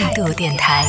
态度电台，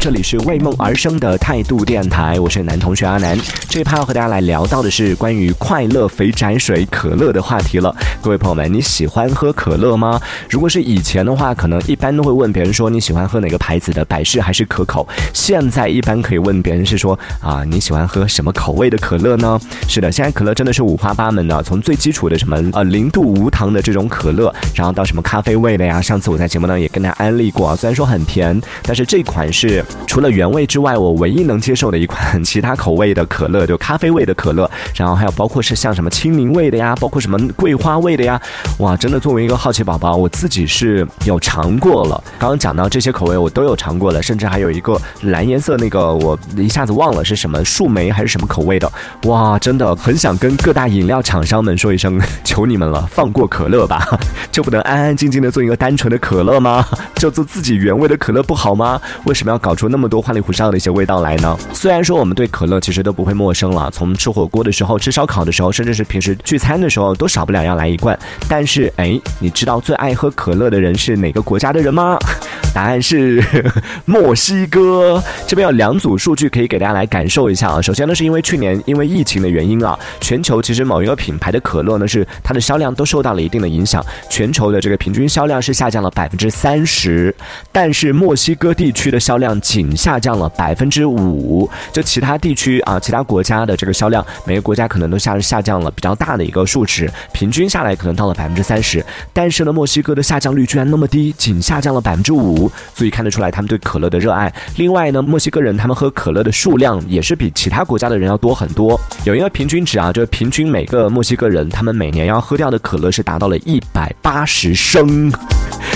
这里是为梦而生的态度电台，我是男同学阿南。这一趴要和大家来聊到的是关于快乐肥宅水可乐的话题了。各位朋友们，你喜欢喝可乐吗？如果是以前的话，可能一般都会问别人说你喜欢喝哪个牌子的，百事还是可口。现在一般可以问别人是说啊，你喜欢喝什么口味的可乐呢？是的，现在可乐真的是五花八门的，从最基础的什么呃零度无糖的这种可乐，然后到什么咖啡味的呀。上次我在节目呢也跟大家安利过啊，虽然说很甜，但是这款是除了原味之外，我唯一能接受的一款 其他口味的可乐，就咖啡味的可乐。然后还有包括是像什么青柠味的呀，包括什么桂花味的呀，哇，真的作为一个好奇宝宝，我自己是有尝过了。刚刚讲到这些口味，我都有尝过了，甚至还有一个蓝颜色那个，我一下子忘了是什么树莓还是什么口味的，哇，真的很想跟各大饮料厂商们说一声，求你们了，放过可乐吧，就不能安安静静的做一个单纯的可乐吗？就做自己原味的可乐不好吗？为什么要搞出那么多花里胡哨的一些味道来呢？虽然说我们对可乐其实都不会陌生了，从吃火锅的时候、吃烧烤的时候，甚至是平时聚餐的时候，都少不了要来一罐。但是，哎，你知道最爱喝可乐的人是哪个国家的人吗？答案是 墨西哥。这边有两组数据可以给大家来感受一下啊。首先呢，是因为去年因为疫情的原因啊，全球其实某一个品牌的可乐呢是它的销量都受到了一定的影响，全球的这个平均销量是下降了百分之三十，但是墨西哥地区的销量仅下降了百分之五。就其他地区啊，其他国家的这个销量，每个国家可能都下下降了比较大的一个数值，平均下来可能到了百分之三十，但是呢，墨西哥的下降率居然那么低，仅下降了百分之五。所以看得出来他们对可乐的热爱。另外呢，墨西哥人他们喝可乐的数量也是比其他国家的人要多很多。有一个平均值啊，就是平均每个墨西哥人他们每年要喝掉的可乐是达到了一百八十升，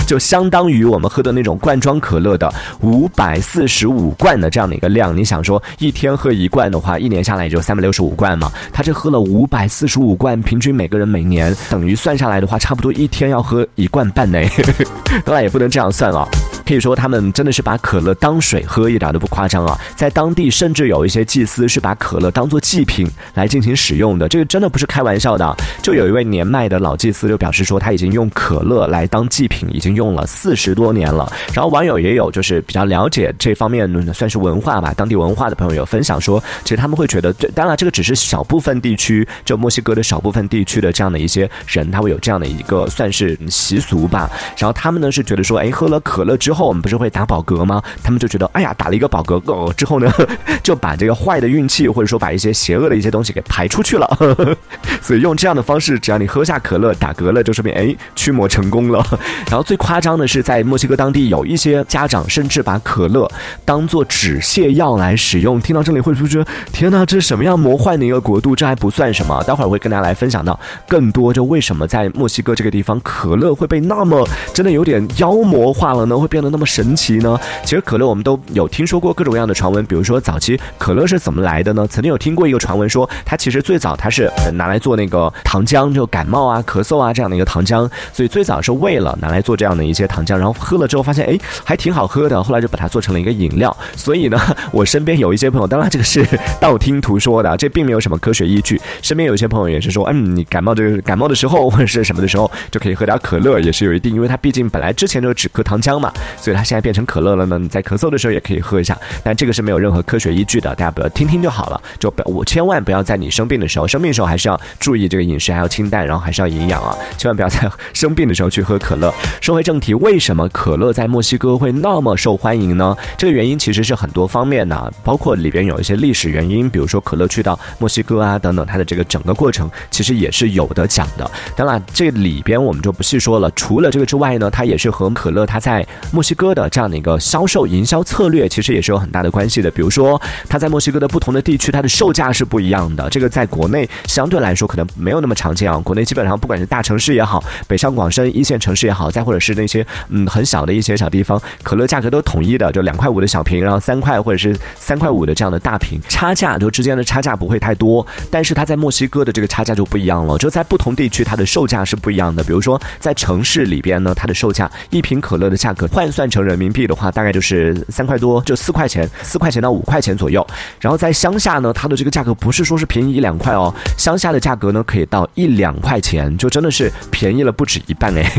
就相当于我们喝的那种罐装可乐的五百四十五罐的这样的一个量。你想说一天喝一罐的话，一年下来也就三百六十五罐嘛。他这喝了五百四十五罐，平均每个人每年等于算下来的话，差不多一天要喝一罐半呢。当然也不能这样算啊。可以说他们真的是把可乐当水喝，一点都不夸张啊！在当地甚至有一些祭司是把可乐当做祭品来进行使用的，这个真的不是开玩笑的。就有一位年迈的老祭司就表示说，他已经用可乐来当祭品，已经用了四十多年了。然后网友也有就是比较了解这方面算是文化吧，当地文化的朋友有分享说，其实他们会觉得，当然这个只是小部分地区，就墨西哥的少部分地区的这样的一些人，他会有这样的一个算是习俗吧。然后他们呢是觉得说，哎，喝了可乐之后。后我们不是会打饱嗝吗？他们就觉得，哎呀，打了一个饱嗝哦，之后呢，就把这个坏的运气或者说把一些邪恶的一些东西给排出去了。所以用这样的方式，只要你喝下可乐打嗝了，就说明哎驱魔成功了。然后最夸张的是，在墨西哥当地有一些家长甚至把可乐当做止泻药来使用。听到这里会不会觉得，天哪，这是什么样魔幻的一个国度？这还不算什么，待会儿会跟大家来分享到更多，就为什么在墨西哥这个地方，可乐会被那么真的有点妖魔化了呢？会变得。那么神奇呢？其实可乐我们都有听说过各种各样的传闻，比如说早期可乐是怎么来的呢？曾经有听过一个传闻说，它其实最早它是拿来做那个糖浆，就感冒啊、咳嗽啊这样的一个糖浆，所以最早是为了拿来做这样的一些糖浆，然后喝了之后发现哎还挺好喝的，后来就把它做成了一个饮料。所以呢，我身边有一些朋友，当然这个是道听途说的，这并没有什么科学依据。身边有一些朋友也是说，嗯，你感冒这个感冒的时候或者是什么的时候，就可以喝点可乐，也是有一定，因为它毕竟本来之前就是止咳糖浆嘛。所以它现在变成可乐了呢？你在咳嗽的时候也可以喝一下，但这个是没有任何科学依据的，大家不要听听就好了。就不我千万不要在你生病的时候，生病的时候还是要注意这个饮食，还要清淡，然后还是要营养啊！千万不要在生病的时候去喝可乐。说回正题，为什么可乐在墨西哥会那么受欢迎呢？这个原因其实是很多方面的，包括里边有一些历史原因，比如说可乐去到墨西哥啊等等，它的这个整个过程其实也是有的讲的。当然这里边我们就不细说了。除了这个之外呢，它也是和可乐它在墨墨西哥的这样的一个销售营销策略，其实也是有很大的关系的。比如说，它在墨西哥的不同的地区，它的售价是不一样的。这个在国内相对来说可能没有那么常见啊。国内基本上不管是大城市也好，北上广深一线城市也好，再或者是那些嗯很小的一些小地方，可乐价格都统一的，就两块五的小瓶，然后三块或者是三块五的这样的大瓶，差价就之间的差价不会太多。但是它在墨西哥的这个差价就不一样了，就在不同地区它的售价是不一样的。比如说在城市里边呢，它的售价一瓶可乐的价格换算成人民币的话，大概就是三块多，就四块钱，四块钱到五块钱左右。然后在乡下呢，它的这个价格不是说是便宜一两块哦，乡下的价格呢可以到一两块钱，就真的是便宜了不止一半哎。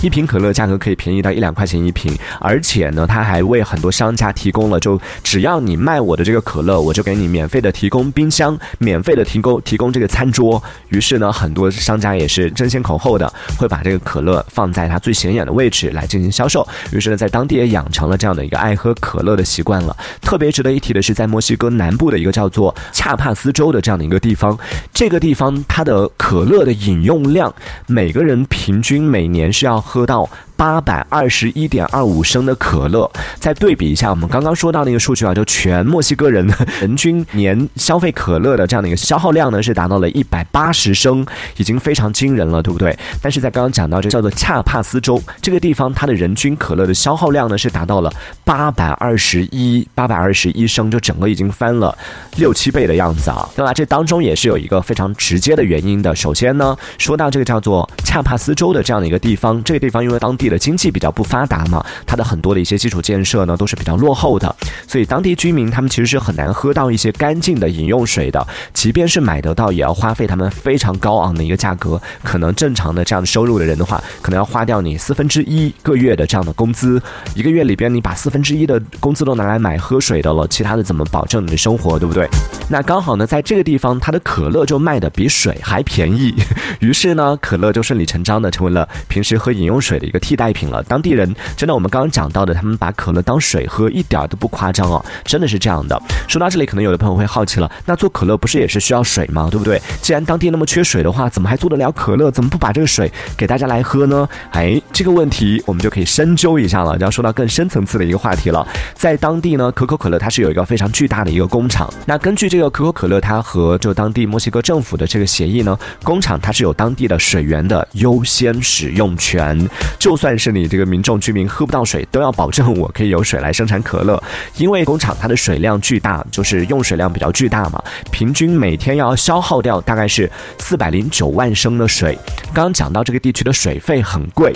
一瓶可乐价格可以便宜到一两块钱一瓶，而且呢，他还为很多商家提供了，就只要你卖我的这个可乐，我就给你免费的提供冰箱，免费的提供提供这个餐桌。于是呢，很多商家也是争先恐后的会把这个可乐放在它最显眼的位置来进行销售。于是在当地也养成了这样的一个爱喝可乐的习惯了。特别值得一提的是，在墨西哥南部的一个叫做恰帕斯州的这样的一个地方，这个地方它的可乐的饮用量，每个人平均每年是要。喝到。八百二十一点二五升的可乐，再对比一下我们刚刚说到那个数据啊，就全墨西哥人人均年消费可乐的这样的一个消耗量呢，是达到了一百八十升，已经非常惊人了，对不对？但是在刚刚讲到这叫做恰帕斯州这个地方，它的人均可乐的消耗量呢是达到了八百二十一八百二十一升，就整个已经翻了六七倍的样子啊，对吧？这当中也是有一个非常直接的原因的。首先呢，说到这个叫做恰帕斯州的这样的一个地方，这个地方因为当地的经济比较不发达嘛，它的很多的一些基础建设呢都是比较落后的，所以当地居民他们其实是很难喝到一些干净的饮用水的，即便是买得到，也要花费他们非常高昂的一个价格。可能正常的这样的收入的人的话，可能要花掉你四分之一个月的这样的工资，一个月里边你把四分之一的工资都拿来买喝水的了，其他的怎么保证你的生活，对不对？那刚好呢，在这个地方，它的可乐就卖的比水还便宜，于是呢，可乐就顺理成章的成为了平时喝饮用水的一个替代品了。当地人真的，我们刚刚讲到的，他们把可乐当水喝，一点都不夸张哦，真的是这样的。说到这里，可能有的朋友会好奇了，那做可乐不是也是需要水吗？对不对？既然当地那么缺水的话，怎么还做得了可乐？怎么不把这个水给大家来喝呢？哎，这个问题我们就可以深究一下了，要说到更深层次的一个话题了。在当地呢，可口可乐它是有一个非常巨大的一个工厂。那根据这个可口可乐，它和就当地墨西哥政府的这个协议呢，工厂它是有当地的水源的优先使用权，就算但是你这个。民众居民喝不到水，都要保证我可以有水来生产可乐，因为工厂它的水量巨大，就是用水量比较巨大嘛，平均每天要消耗掉大概是四百零九万升的水。刚刚讲到这个地区的水费很贵，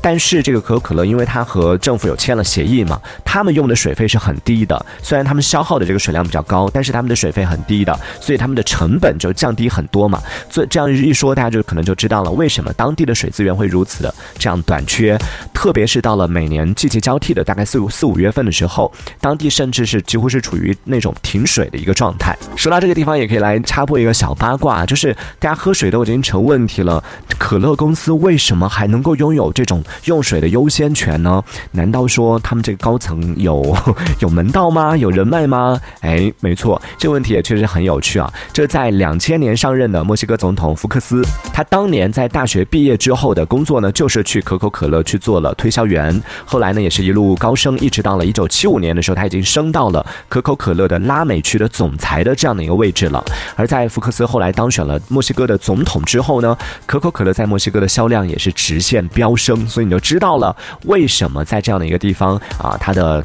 但是这个可口可乐因为它和政府有签了协议嘛，他们用的水费是很低的。虽然他们消耗的这个水量比较高，但是他们的水费很低的，所以他们的成本就降低很多嘛。所以这样一说，大家就可能就知道了为什么当地的水资源会如此的这样短缺，特。别是到了每年季节交替的大概四五四五月份的时候，当地甚至是几乎是处于那种停水的一个状态。说到这个地方，也可以来插播一个小八卦，就是大家喝水都已经成问题了，可乐公司为什么还能够拥有这种用水的优先权呢？难道说他们这个高层有有门道吗？有人脉吗？哎，没错，这个问题也确实很有趣啊。这在两千年上任的墨西哥总统福克斯，他当年在大学毕业之后的工作呢，就是去可口可乐去做了。推销员，后来呢也是一路高升，一直到了一九七五年的时候，他已经升到了可口可乐的拉美区的总裁的这样的一个位置了。而在福克斯后来当选了墨西哥的总统之后呢，可口可乐在墨西哥的销量也是直线飙升，所以你就知道了为什么在这样的一个地方啊，它的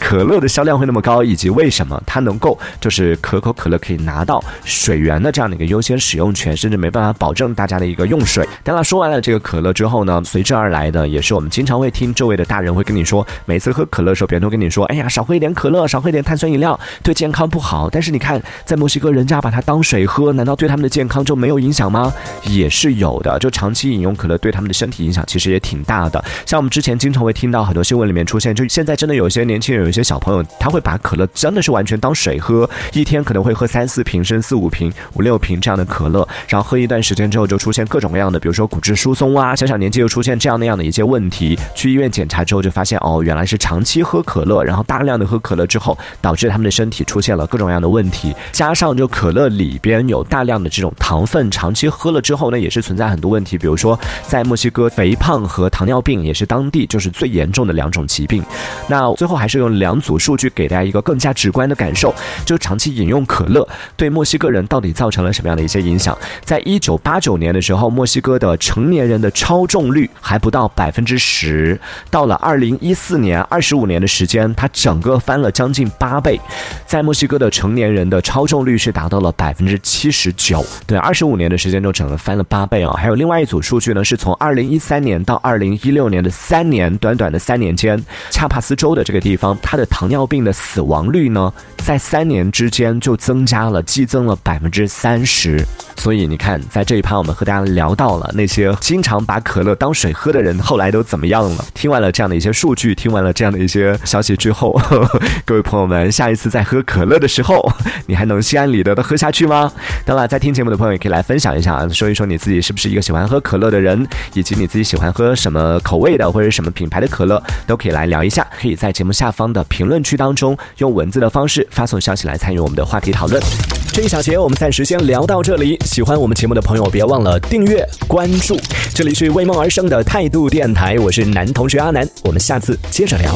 可乐的销量会那么高，以及为什么它能够就是可口可乐可以拿到水源的这样的一个优先使用权，甚至没办法保证大家的一个用水。当然，说完了这个可乐之后呢，随之而来的也是我们。经常会听周围的大人会跟你说，每次喝可乐的时候，别人都跟你说：“哎呀，少喝一点可乐，少喝一点碳酸饮料，对健康不好。”但是你看，在墨西哥，人家把它当水喝，难道对他们的健康就没有影响吗？也是有的。就长期饮用可乐对他们的身体影响其实也挺大的。像我们之前经常会听到很多新闻里面出现，就现在真的有些年轻人，有些小朋友，他会把可乐真的是完全当水喝，一天可能会喝三四瓶，甚至四五瓶、五六瓶这样的可乐，然后喝一段时间之后，就出现各种各样的，比如说骨质疏松啊，小小年纪又出现这样那样的一些问题。去医院检查之后，就发现哦，原来是长期喝可乐，然后大量的喝可乐之后，导致他们的身体出现了各种各样的问题。加上就可乐里边有大量的这种糖分，长期喝了之后呢，也是存在很多问题。比如说，在墨西哥，肥胖和糖尿病也是当地就是最严重的两种疾病。那最后还是用两组数据给大家一个更加直观的感受，就长期饮用可乐对墨西哥人到底造成了什么样的一些影响。在一九八九年的时候，墨西哥的成年人的超重率还不到。到百分之十，到了二零一四年，二十五年的时间，它整个翻了将近八倍。在墨西哥的成年人的超重率是达到了百分之七十九，对，二十五年的时间就整个翻了八倍啊！还有另外一组数据呢，是从二零一三年到二零一六年的三年，短短的三年间，恰帕斯州的这个地方，它的糖尿病的死亡率呢，在三年之间就增加了，激增了百分之三十。所以你看，在这一趴我们和大家聊到了那些经常把可乐当水喝的人，后来都怎么样了？听完了这样的一些数据，听完了这样的一些消息之后，各位朋友们，下一次再喝可乐的时候，你还能心安理得的喝下去吗？当然，在听节目的朋友也可以来分享一下，说一说你自己是不是一个喜欢喝可乐的人，以及你自己喜欢喝什么口味的或者什么品牌的可乐，都可以来聊一下。可以在节目下方的评论区当中用文字的方式发送消息来参与我们的话题讨论。这一小节我们暂时先聊到这里。喜欢我们节目的朋友，别忘了订阅关注。这里是为梦而生的态度电台，我是男同学阿南，我们下次接着聊。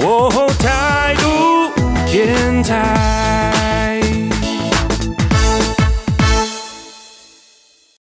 态度电台。